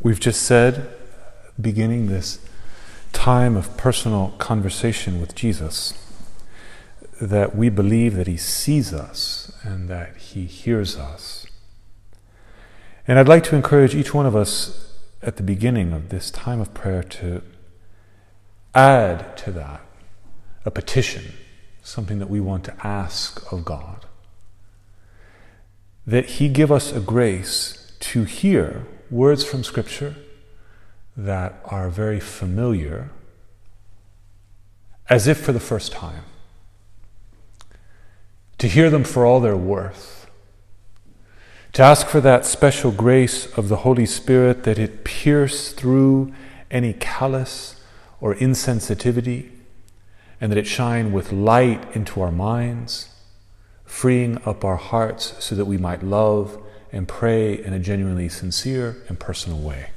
We've just said, beginning this time of personal conversation with Jesus, that we believe that He sees us and that He hears us. And I'd like to encourage each one of us at the beginning of this time of prayer to add to that a petition, something that we want to ask of God. That He give us a grace to hear words from Scripture that are very familiar, as if for the first time. To hear them for all their worth. To ask for that special grace of the Holy Spirit that it pierce through any callous or insensitivity and that it shine with light into our minds, freeing up our hearts so that we might love and pray in a genuinely sincere and personal way.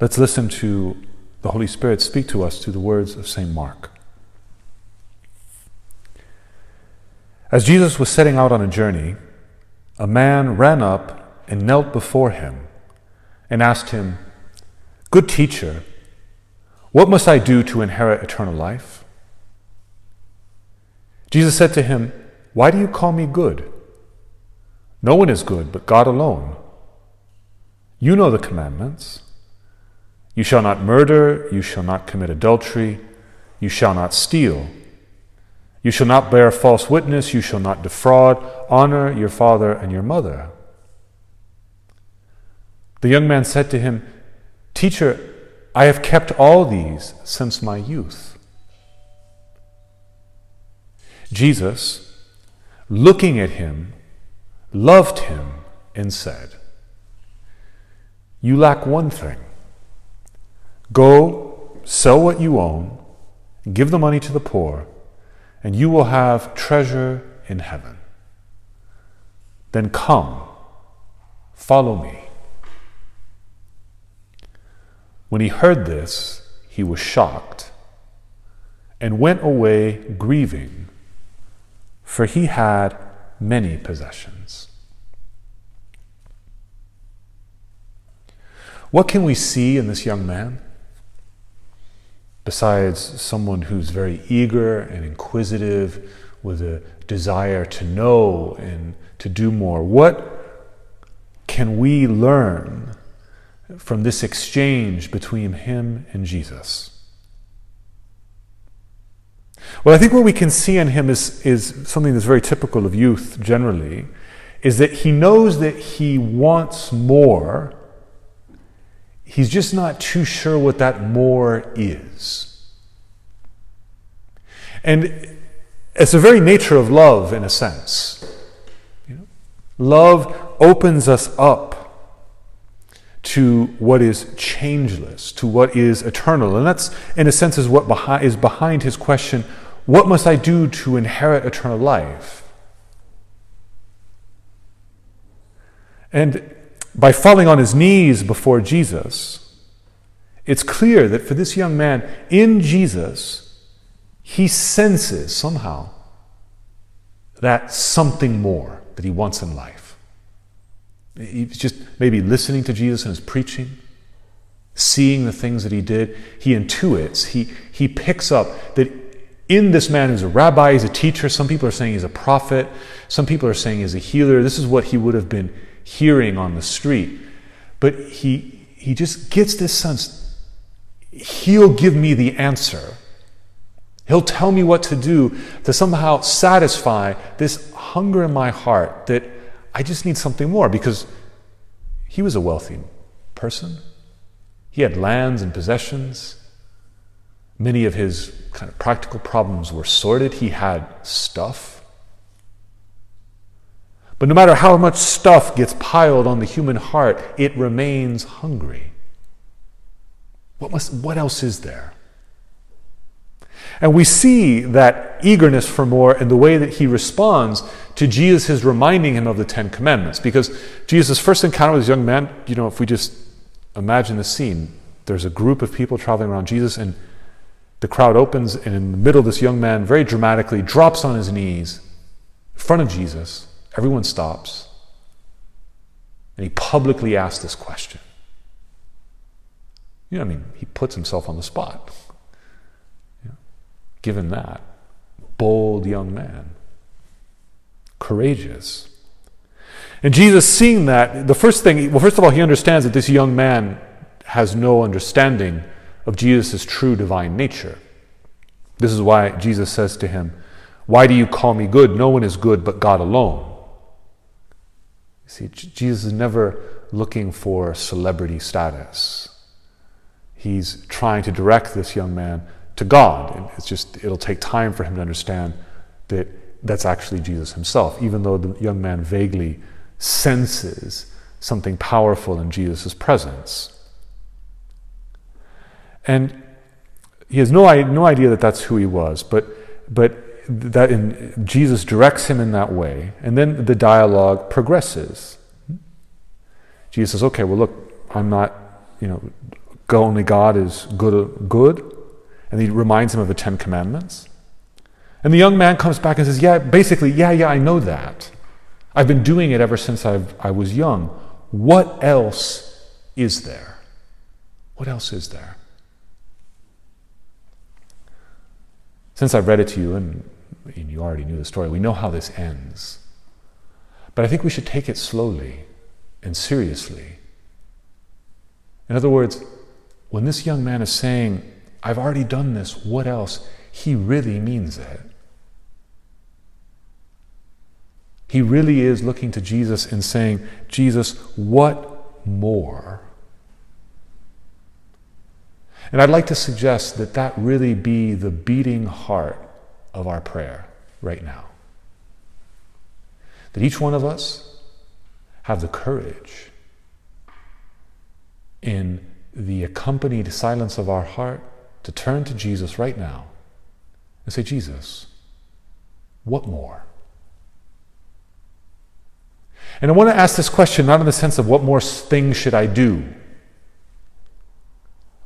Let's listen to the Holy Spirit speak to us through the words of St. Mark. As Jesus was setting out on a journey, a man ran up and knelt before him and asked him, Good teacher, what must I do to inherit eternal life? Jesus said to him, Why do you call me good? No one is good but God alone. You know the commandments. You shall not murder, you shall not commit adultery, you shall not steal. You shall not bear false witness, you shall not defraud, honor your father and your mother. The young man said to him, Teacher, I have kept all these since my youth. Jesus, looking at him, loved him, and said, You lack one thing. Go, sell what you own, give the money to the poor, and you will have treasure in heaven. Then come, follow me. When he heard this, he was shocked and went away grieving, for he had many possessions. What can we see in this young man? Besides someone who's very eager and inquisitive with a desire to know and to do more, what can we learn from this exchange between him and Jesus? Well, I think what we can see in him is, is something that's very typical of youth generally, is that he knows that he wants more. He's just not too sure what that more is. And it's the very nature of love, in a sense. You know? Love opens us up to what is changeless, to what is eternal. And that's, in a sense, is what behind, is behind his question what must I do to inherit eternal life? And by falling on his knees before Jesus, it's clear that for this young man, in Jesus, he senses somehow that something more that he wants in life. He's just maybe listening to Jesus and his preaching, seeing the things that he did. He intuits, he, he picks up that in this man who's a rabbi, he's a teacher. Some people are saying he's a prophet. Some people are saying he's a healer. This is what he would have been hearing on the street. But he, he just gets this sense he'll give me the answer. He'll tell me what to do to somehow satisfy this hunger in my heart that I just need something more because he was a wealthy person. He had lands and possessions. Many of his kind of practical problems were sorted. He had stuff. But no matter how much stuff gets piled on the human heart, it remains hungry. What, must, what else is there? And we see that eagerness for more in the way that he responds to Jesus' reminding him of the Ten Commandments. Because Jesus' first encounter with this young man, you know, if we just imagine the scene, there's a group of people traveling around Jesus, and the crowd opens, and in the middle, this young man very dramatically drops on his knees in front of Jesus. Everyone stops. And he publicly asks this question. You know, I mean, he puts himself on the spot. Given that, bold young man, courageous. And Jesus, seeing that, the first thing, well, first of all, he understands that this young man has no understanding of Jesus' true divine nature. This is why Jesus says to him, Why do you call me good? No one is good but God alone. You see, Jesus is never looking for celebrity status. He's trying to direct this young man to God. And it's just, it'll take time for him to understand that that's actually Jesus himself, even though the young man vaguely senses something powerful in Jesus' presence. And he has no, no idea that that's who he was, but, but that in, Jesus directs him in that way, and then the dialogue progresses. Jesus says, "Okay, well, look, I'm not, you know, only God is good, good, and he reminds him of the Ten Commandments. And the young man comes back and says, Yeah, basically, yeah, yeah, I know that. I've been doing it ever since I've, I was young. What else is there? What else is there? Since I've read it to you, and, and you already knew the story, we know how this ends. But I think we should take it slowly and seriously. In other words, when this young man is saying, I've already done this. What else? He really means it. He really is looking to Jesus and saying, Jesus, what more? And I'd like to suggest that that really be the beating heart of our prayer right now. That each one of us have the courage in the accompanied silence of our heart to turn to Jesus right now and say, Jesus, what more? And I want to ask this question not in the sense of what more things should I do?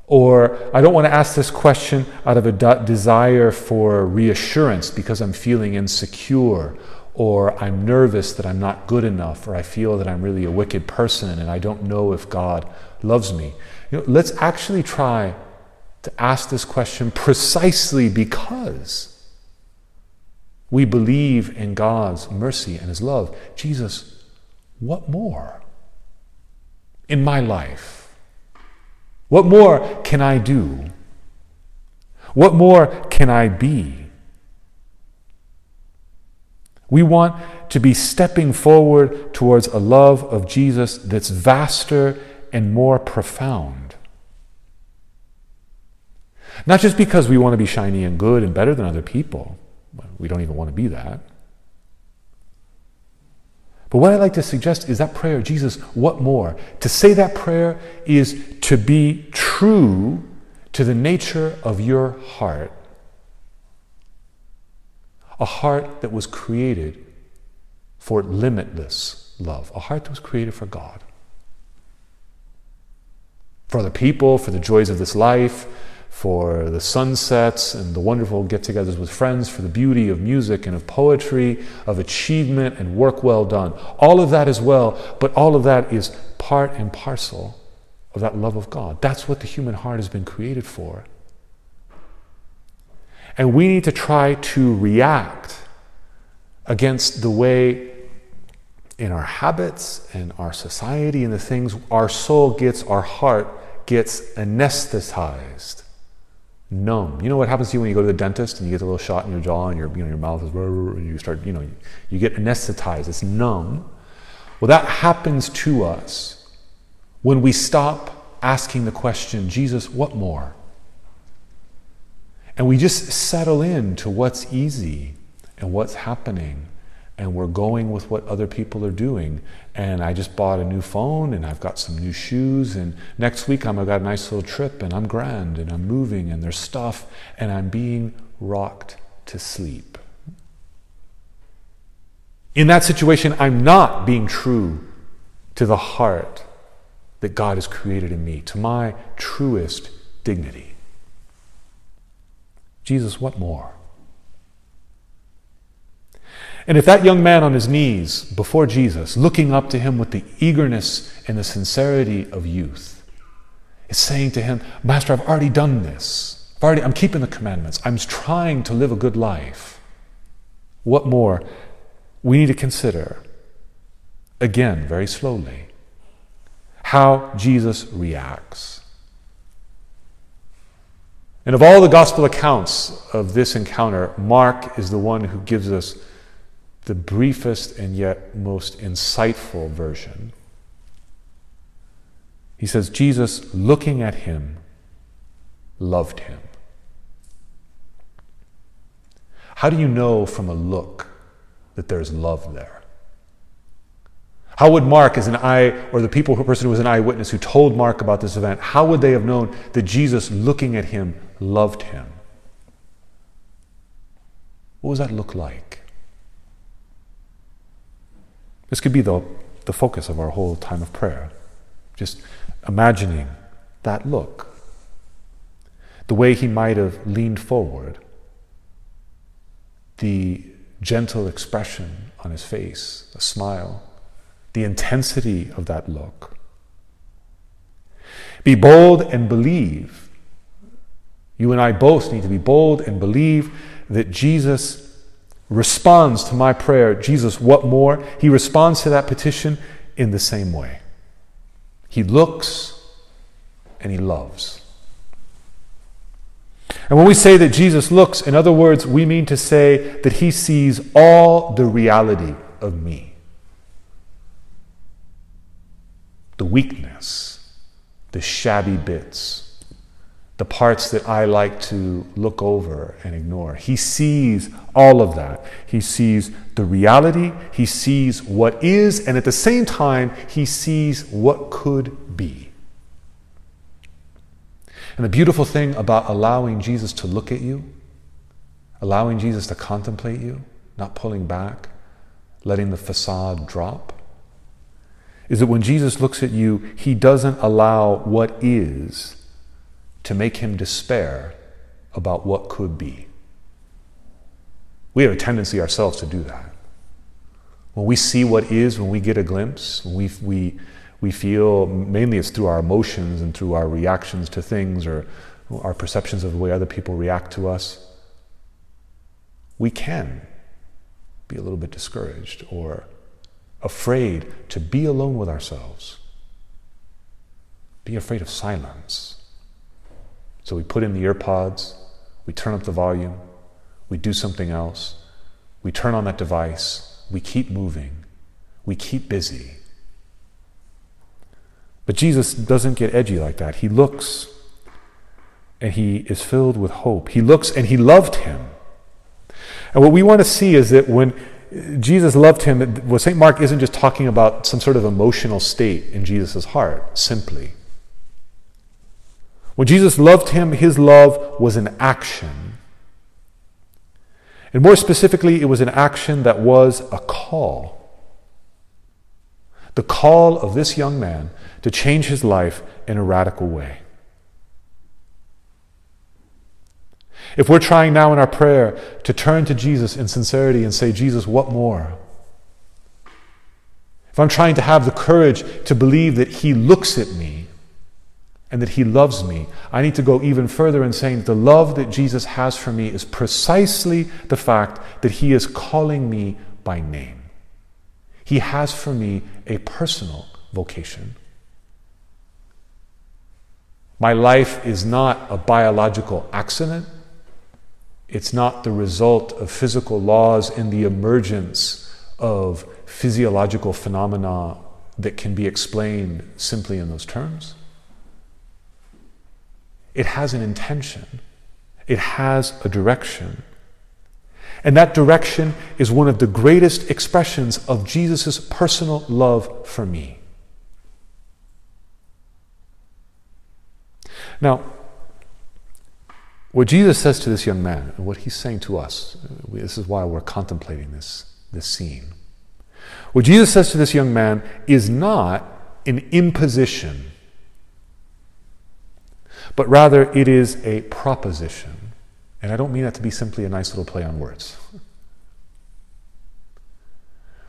Or I don't want to ask this question out of a de- desire for reassurance because I'm feeling insecure or I'm nervous that I'm not good enough or I feel that I'm really a wicked person and I don't know if God loves me. You know, let's actually try to ask this question precisely because we believe in God's mercy and His love. Jesus, what more in my life? What more can I do? What more can I be? We want to be stepping forward towards a love of Jesus that's vaster and more profound. Not just because we want to be shiny and good and better than other people. We don't even want to be that. But what I'd like to suggest is that prayer, Jesus, what more? To say that prayer is to be true to the nature of your heart. A heart that was created for limitless love, a heart that was created for God. For other people, for the joys of this life, for the sunsets and the wonderful get togethers with friends, for the beauty of music and of poetry, of achievement and work well done. All of that as well, but all of that is part and parcel of that love of God. That's what the human heart has been created for. And we need to try to react against the way in our habits and our society and the things our soul gets, our heart gets anesthetized numb. You know what happens to you when you go to the dentist and you get a little shot in your jaw and your, you know, your mouth is, and you start, you know, you get anesthetized. It's numb. Well, that happens to us when we stop asking the question, Jesus, what more? And we just settle in to what's easy and what's happening and we're going with what other people are doing. And I just bought a new phone and I've got some new shoes. And next week I'm, I've got a nice little trip and I'm grand and I'm moving and there's stuff and I'm being rocked to sleep. In that situation, I'm not being true to the heart that God has created in me, to my truest dignity. Jesus, what more? And if that young man on his knees before Jesus, looking up to him with the eagerness and the sincerity of youth, is saying to him, Master, I've already done this. I've already, I'm keeping the commandments. I'm trying to live a good life. What more? We need to consider, again, very slowly, how Jesus reacts. And of all the gospel accounts of this encounter, Mark is the one who gives us the briefest and yet most insightful version. He says, Jesus, looking at him, loved him. How do you know from a look that there's love there? How would Mark, as an eye, or the people, person who was an eyewitness who told Mark about this event, how would they have known that Jesus, looking at him, loved him? What does that look like? This could be the, the focus of our whole time of prayer. Just imagining that look. The way he might have leaned forward. The gentle expression on his face, a smile. The intensity of that look. Be bold and believe. You and I both need to be bold and believe that Jesus responds to my prayer, Jesus, what more? He responds to that petition in the same way. He looks and he loves. And when we say that Jesus looks, in other words, we mean to say that he sees all the reality of me the weakness, the shabby bits the parts that I like to look over and ignore. He sees all of that. He sees the reality, he sees what is, and at the same time, he sees what could be. And the beautiful thing about allowing Jesus to look at you, allowing Jesus to contemplate you, not pulling back, letting the facade drop, is that when Jesus looks at you, he doesn't allow what is to make him despair about what could be. We have a tendency ourselves to do that. When we see what is, when we get a glimpse, we, we, we feel, mainly it's through our emotions and through our reactions to things or our perceptions of the way other people react to us, we can be a little bit discouraged or afraid to be alone with ourselves, be afraid of silence. So we put in the earpods, we turn up the volume, we do something else, we turn on that device, we keep moving, we keep busy. But Jesus doesn't get edgy like that. He looks and he is filled with hope. He looks and he loved him. And what we want to see is that when Jesus loved him, well, St. Mark isn't just talking about some sort of emotional state in Jesus' heart, simply. When Jesus loved him, his love was an action. And more specifically, it was an action that was a call. The call of this young man to change his life in a radical way. If we're trying now in our prayer to turn to Jesus in sincerity and say, Jesus, what more? If I'm trying to have the courage to believe that He looks at me and that He loves me, I need to go even further in saying the love that Jesus has for me is precisely the fact that He is calling me by name. He has for me a personal vocation. My life is not a biological accident. It's not the result of physical laws and the emergence of physiological phenomena that can be explained simply in those terms. It has an intention, it has a direction. And that direction is one of the greatest expressions of Jesus' personal love for me. Now, what Jesus says to this young man, and what he's saying to us, this is why we're contemplating this, this scene. What Jesus says to this young man is not an imposition, but rather it is a proposition. And I don't mean that to be simply a nice little play on words.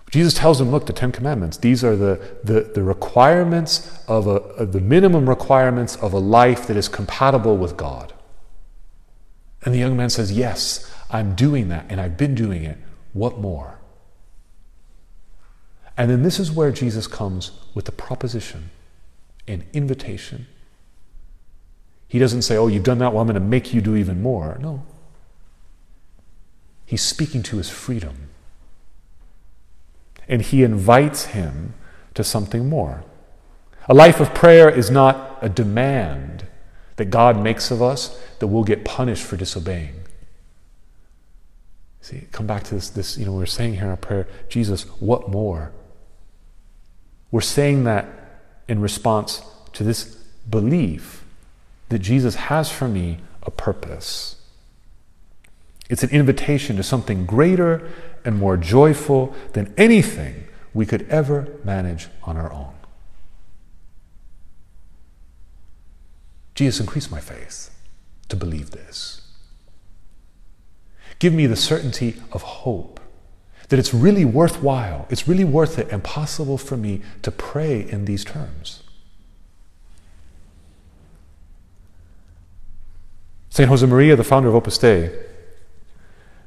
Jesus tells him, look, the Ten Commandments, these are the, the, the requirements of, a, of the minimum requirements of a life that is compatible with God. And the young man says, Yes, I'm doing that, and I've been doing it. What more? And then this is where Jesus comes with the proposition, an invitation. He doesn't say, Oh, you've done that, well, I'm going to make you do even more. No. He's speaking to his freedom. And he invites him to something more. A life of prayer is not a demand that God makes of us that we'll get punished for disobeying. See, come back to this, this, you know, we're saying here in our prayer, Jesus, what more? We're saying that in response to this belief that Jesus has for me a purpose. It's an invitation to something greater and more joyful than anything we could ever manage on our own. Jesus, increase my faith to believe this. Give me the certainty of hope that it's really worthwhile, it's really worth it and possible for me to pray in these terms. St. Josemaria, the founder of Opus Dei,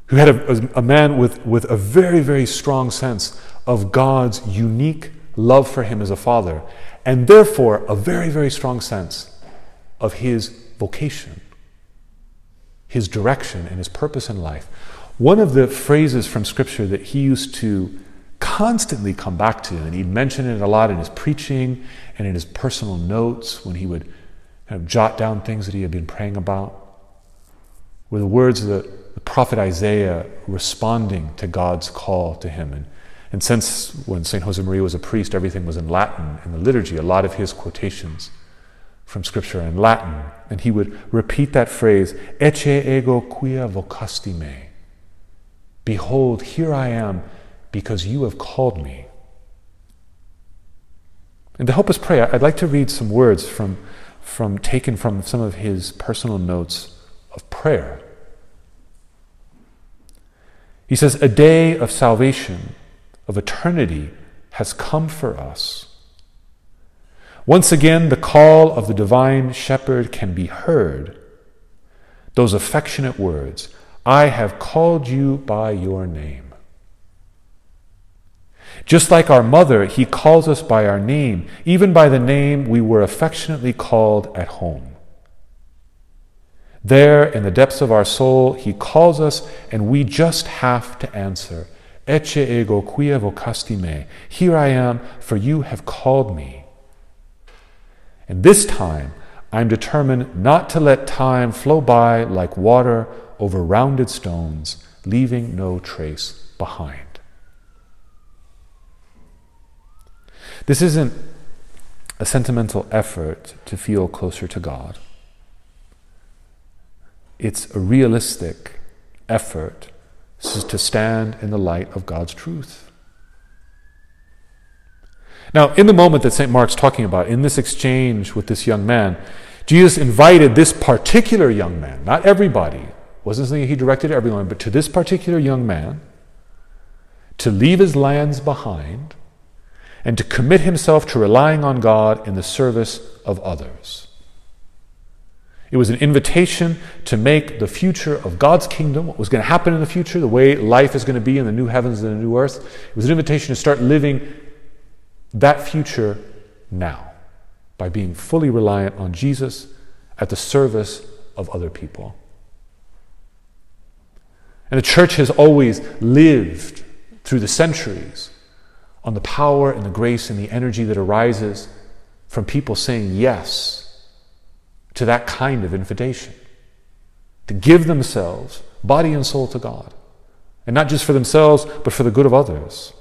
who had a, a, man with, with a very, very strong sense of God's unique love for him as a father, and therefore a very, very strong sense of his vocation, his direction, and his purpose in life. One of the phrases from Scripture that he used to constantly come back to, and he'd mention it a lot in his preaching and in his personal notes when he would kind of jot down things that he had been praying about, were the words of the, the prophet Isaiah responding to God's call to him. And, and since when St. Josemaria was a priest, everything was in Latin in the liturgy, a lot of his quotations from Scripture in Latin. And he would repeat that phrase, Ecce ego quia vocasti me. Behold, here I am, because you have called me. And to help us pray, I'd like to read some words from, from taken from some of his personal notes of prayer. He says, A day of salvation, of eternity, has come for us. Once again, the call of the divine shepherd can be heard. Those affectionate words, I have called you by your name. Just like our mother, he calls us by our name, even by the name we were affectionately called at home. There, in the depths of our soul, He calls us, and we just have to answer, Ecce ego quia vocasti me. Here I am, for you have called me. And this time, I'm determined not to let time flow by like water over rounded stones, leaving no trace behind. This isn't a sentimental effort to feel closer to God. It's a realistic effort to stand in the light of God's truth. Now, in the moment that St. Mark's talking about, in this exchange with this young man, Jesus invited this particular young man, not everybody, wasn't something he directed to everyone, but to this particular young man, to leave his lands behind and to commit himself to relying on God in the service of others. It was an invitation to make the future of God's kingdom, what was going to happen in the future, the way life is going to be in the new heavens and the new earth. It was an invitation to start living that future now by being fully reliant on Jesus at the service of other people. And the church has always lived through the centuries on the power and the grace and the energy that arises from people saying yes to that kind of invitation to give themselves, body and soul, to God And not just for themselves, but for the good of others.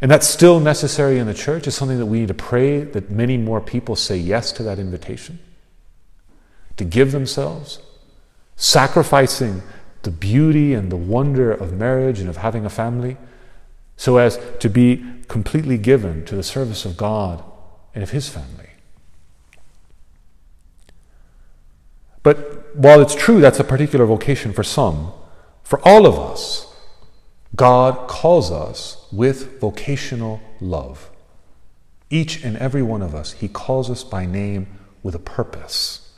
And that's still necessary in the church. It's something that we need to pray that many more people say yes to that invitation to give themselves, sacrificing the beauty and the wonder of marriage and of having a family, so as to be completely given to the service of God and of His family. But while it's true that's a particular vocation for some, for all of us, God calls us with vocational love. Each and every one of us, He calls us by name with a purpose.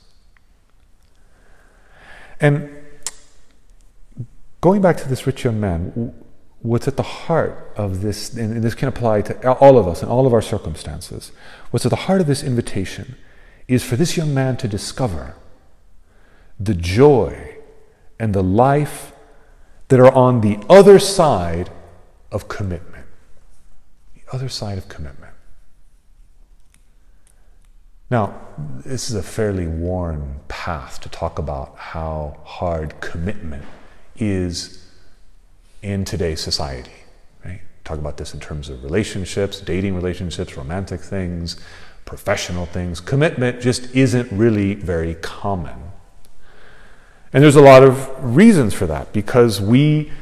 And going back to this rich young man, what's at the heart of this, and this can apply to all of us in all of our circumstances, what's at the heart of this invitation is for this young man to discover the joy and the life that are on the other side of commitment. The other side of commitment. Now, this is a fairly worn path to talk about how hard commitment is in today's society. Right? Talk about this in terms of relationships, dating relationships, romantic things, professional things. Commitment just isn't really very common. And there's a lot of reasons for that because we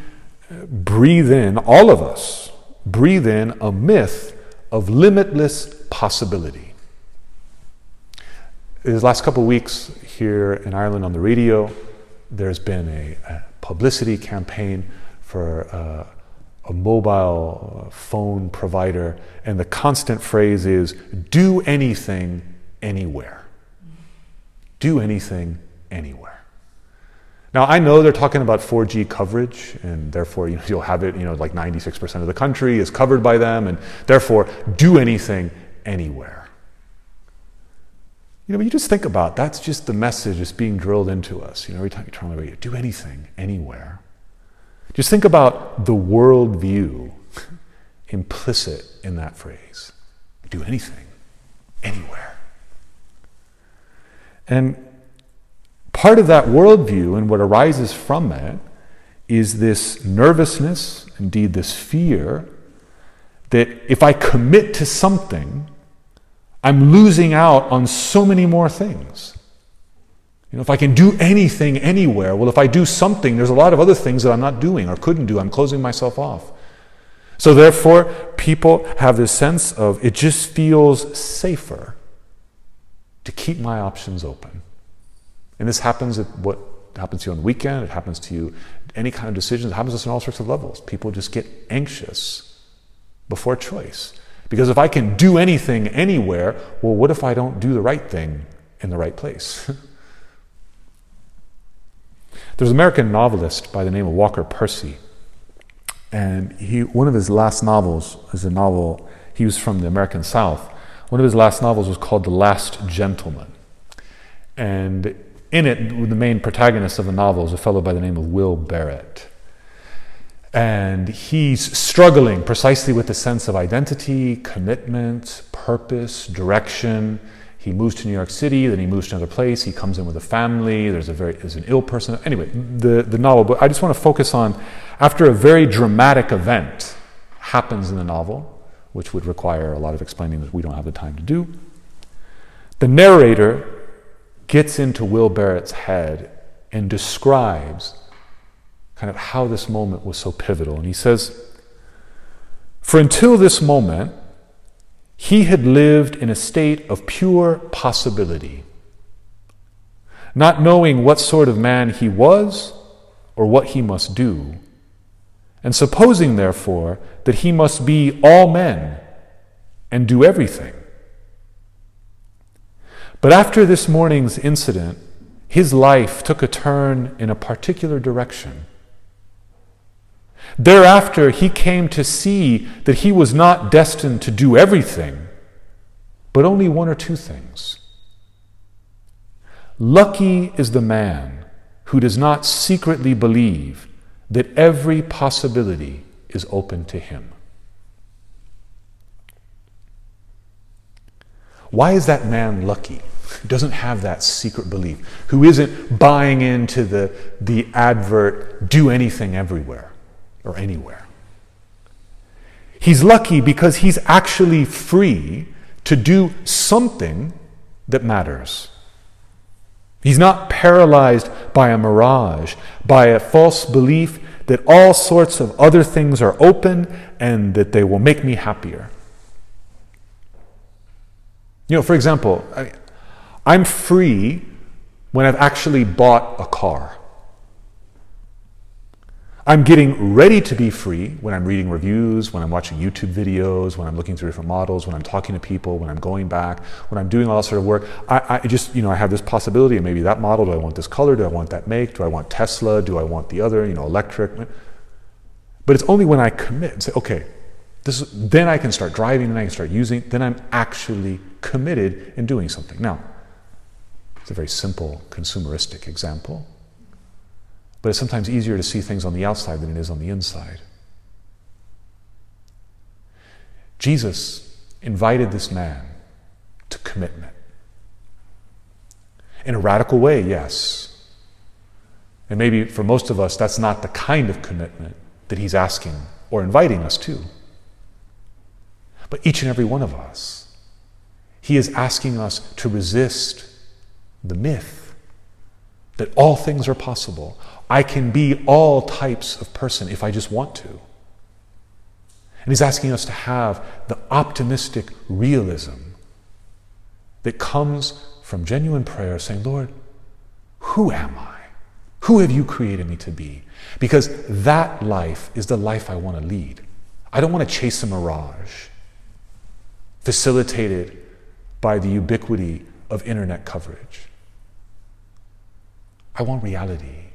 breathe in, all of us breathe in a myth of limitless possibility. These last couple of weeks here in Ireland on the radio, there's been a, a publicity campaign for uh, a mobile phone provider, and the constant phrase is do anything anywhere. Do anything anywhere. Now, I know they're talking about 4G coverage, and therefore you you'll have it, you know, like 96% of the country is covered by them, and therefore do anything anywhere. You know, but you just think about that's just the message that's being drilled into us. You know, every time you're trying to do anything anywhere. Just think about the worldview implicit in that phrase. Do anything anywhere. And part of that worldview and what arises from it is this nervousness, indeed, this fear that if I commit to something, I'm losing out on so many more things. You know, if I can do anything anywhere, well, if I do something, there's a lot of other things that I'm not doing or couldn't do. I'm closing myself off. So, therefore, people have this sense of it just feels safer to keep my options open. And this happens at what happens to you on the weekend, it happens to you any kind of decisions, it happens to us on all sorts of levels. People just get anxious before choice. Because if I can do anything anywhere, well, what if I don't do the right thing in the right place? There's an American novelist by the name of Walker Percy. And he, one of his last novels is a novel, he was from the American South. One of his last novels was called The Last Gentleman. And in it, the main protagonist of the novel is a fellow by the name of Will Barrett. And he's struggling precisely with the sense of identity, commitment, purpose, direction. He moves to New York City, then he moves to another place. He comes in with a family. There's a very there's an ill person. Anyway, the, the novel. But I just want to focus on after a very dramatic event happens in the novel, which would require a lot of explaining that we don't have the time to do. The narrator gets into Will Barrett's head and describes kind of how this moment was so pivotal. And he says, For until this moment, he had lived in a state of pure possibility, not knowing what sort of man he was or what he must do, and supposing, therefore, that he must be all men and do everything. But after this morning's incident, his life took a turn in a particular direction. Thereafter, he came to see that he was not destined to do everything, but only one or two things. Lucky is the man who does not secretly believe that every possibility is open to him. Why is that man lucky? who doesn't have that secret belief, who isn't buying into the, the advert, do anything everywhere or anywhere. He's lucky because he's actually free to do something that matters. He's not paralyzed by a mirage, by a false belief that all sorts of other things are open and that they will make me happier. You know, for example, I, I'm free when I've actually bought a car. I'm getting ready to be free when I'm reading reviews, when I'm watching YouTube videos, when I'm looking through different models, when I'm talking to people, when I'm going back, when I'm doing all that sort of work. I, I just, you know, I have this possibility of maybe that model, do I want this color? Do I want that make? Do I want Tesla? Do I want the other, you know, electric? But it's only when I commit and say, okay, this then I can start driving, then I can start using, then I'm actually committed in doing something. Now, it's a very simple consumeristic example. But it's sometimes easier to see things on the outside than it is on the inside. Jesus invited this man to commitment. In a radical way, yes. And maybe for most of us, that's not the kind of commitment that he's asking or inviting us to. But each and every one of us, he is asking us to resist the myth that all things are possible, I can be all types of person if I just want to. And he's asking us to have the optimistic realism that comes from genuine prayer, saying, Lord, who am I? Who have you created me to be? Because that life is the life I want to lead. I don't want to chase a mirage facilitated by the ubiquity of internet coverage. I want reality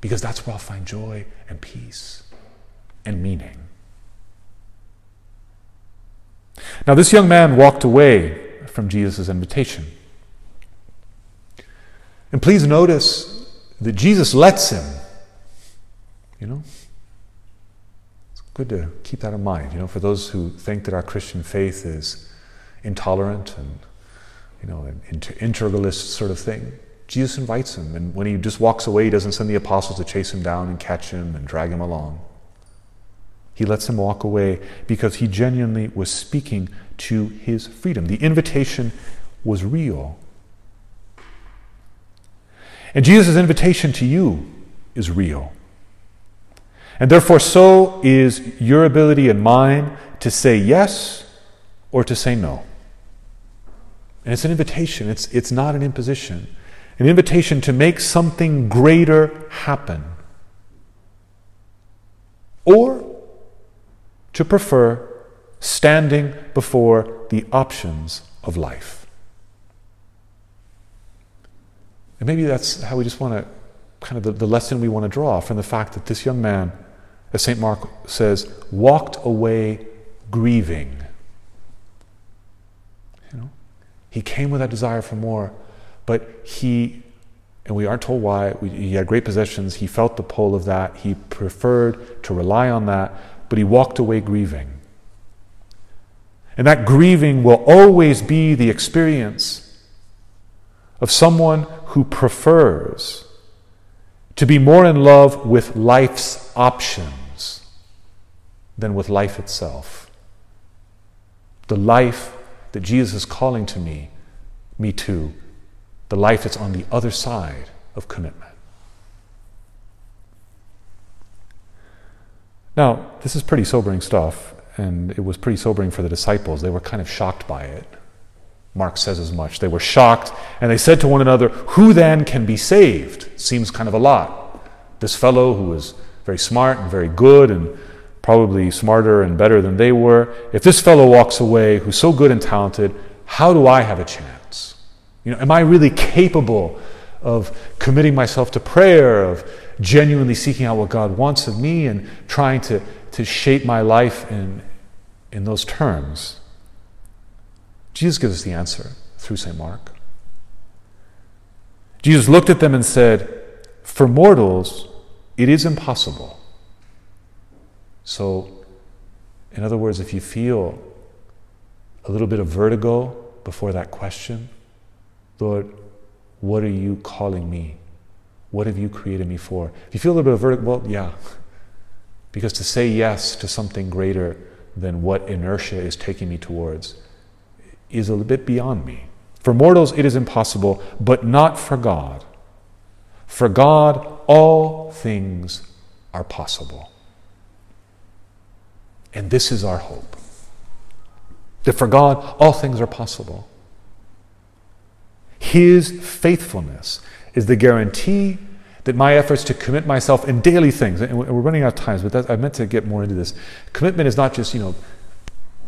because that's where I'll find joy and peace and meaning. Now, this young man walked away from Jesus' invitation. And please notice that Jesus lets him. You know? Good to keep that in mind, you know, for those who think that our Christian faith is intolerant and, you know, an integralist sort of thing. Jesus invites him, and when he just walks away, he doesn't send the apostles to chase him down and catch him and drag him along. He lets him walk away because he genuinely was speaking to his freedom. The invitation was real. And Jesus' invitation to you is real. And therefore, so is your ability and mine to say yes or to say no. And it's an invitation, it's, it's not an imposition an invitation to make something greater happen, or to prefer standing before the options of life. And maybe that's how we just want to, kind of the, the lesson we want to draw from the fact that this young man, as St. Mark says, walked away grieving. You know, he came with that desire for more but he, and we aren't told why, we, he had great possessions. He felt the pull of that. He preferred to rely on that, but he walked away grieving. And that grieving will always be the experience of someone who prefers to be more in love with life's options than with life itself. The life that Jesus is calling to me, me too, the life that's on the other side of commitment. Now, this is pretty sobering stuff, and it was pretty sobering for the disciples. They were kind of shocked by it. Mark says as much. They were shocked, and they said to one another, Who then can be saved? Seems kind of a lot. This fellow who was very smart and very good and probably smarter and better than they were, if this fellow walks away who's so good and talented, how do I have a chance? You know, am I really capable of committing myself to prayer, of genuinely seeking out what God wants of me and trying to, to shape my life in, in those terms? Jesus gives us the answer through St. Mark. Jesus looked at them and said, For mortals, it is impossible. So, in other words, if you feel a little bit of vertigo before that question, Lord, what are you calling me? What have you created me for? If you feel a little bit of vertigo, well, yeah. Because to say yes to something greater than what inertia is taking me towards is a little bit beyond me. For mortals, it is impossible, but not for God. For God, all things are possible. And this is our hope that for God, all things are possible. His faithfulness is the guarantee that my efforts to commit myself in daily things, and we're running out of time, but that, I meant to get more into this. Commitment is not just, you know,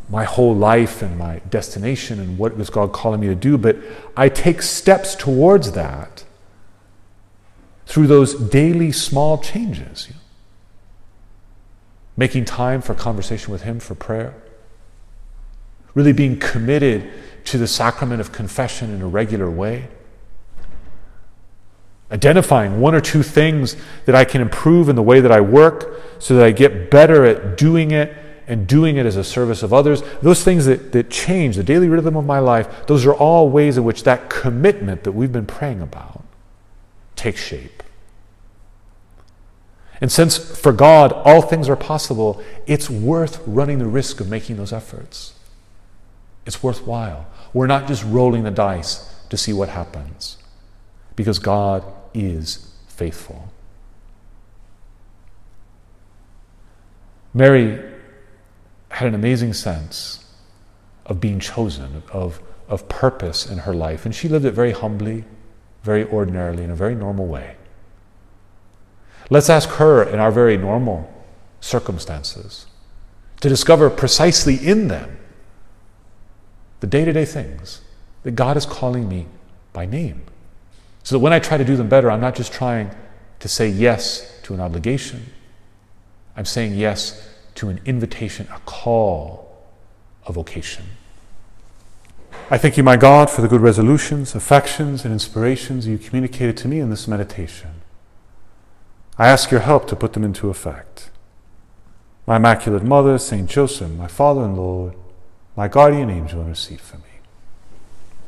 my whole life and my destination and what is God calling me to do, but I take steps towards that through those daily small changes. You know? Making time for conversation with Him, for prayer. Really being committed to the sacrament of confession in a regular way. Identifying one or two things that I can improve in the way that I work so that I get better at doing it and doing it as a service of others. Those things that, that change the daily rhythm of my life, those are all ways in which that commitment that we've been praying about takes shape. And since for God all things are possible, it's worth running the risk of making those efforts. It's worthwhile. We're not just rolling the dice to see what happens, because God is faithful. Mary had an amazing sense of being chosen, of, of purpose in her life, and she lived it very humbly, very ordinarily, in a very normal way. Let's ask her in our very normal circumstances to discover precisely in them the day to day things that God is calling me by name. So that when I try to do them better, I'm not just trying to say yes to an obligation, I'm saying yes to an invitation, a call, a vocation. I thank you, my God, for the good resolutions, affections, and inspirations you communicated to me in this meditation. I ask your help to put them into effect. My Immaculate Mother, Saint Joseph, my Father and Lord, my guardian angel, intercede for me.